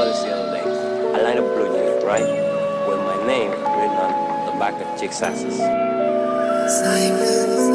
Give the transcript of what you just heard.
I this the. A line of blue jeans, right? With my name written on the back of chick's asses. Simon.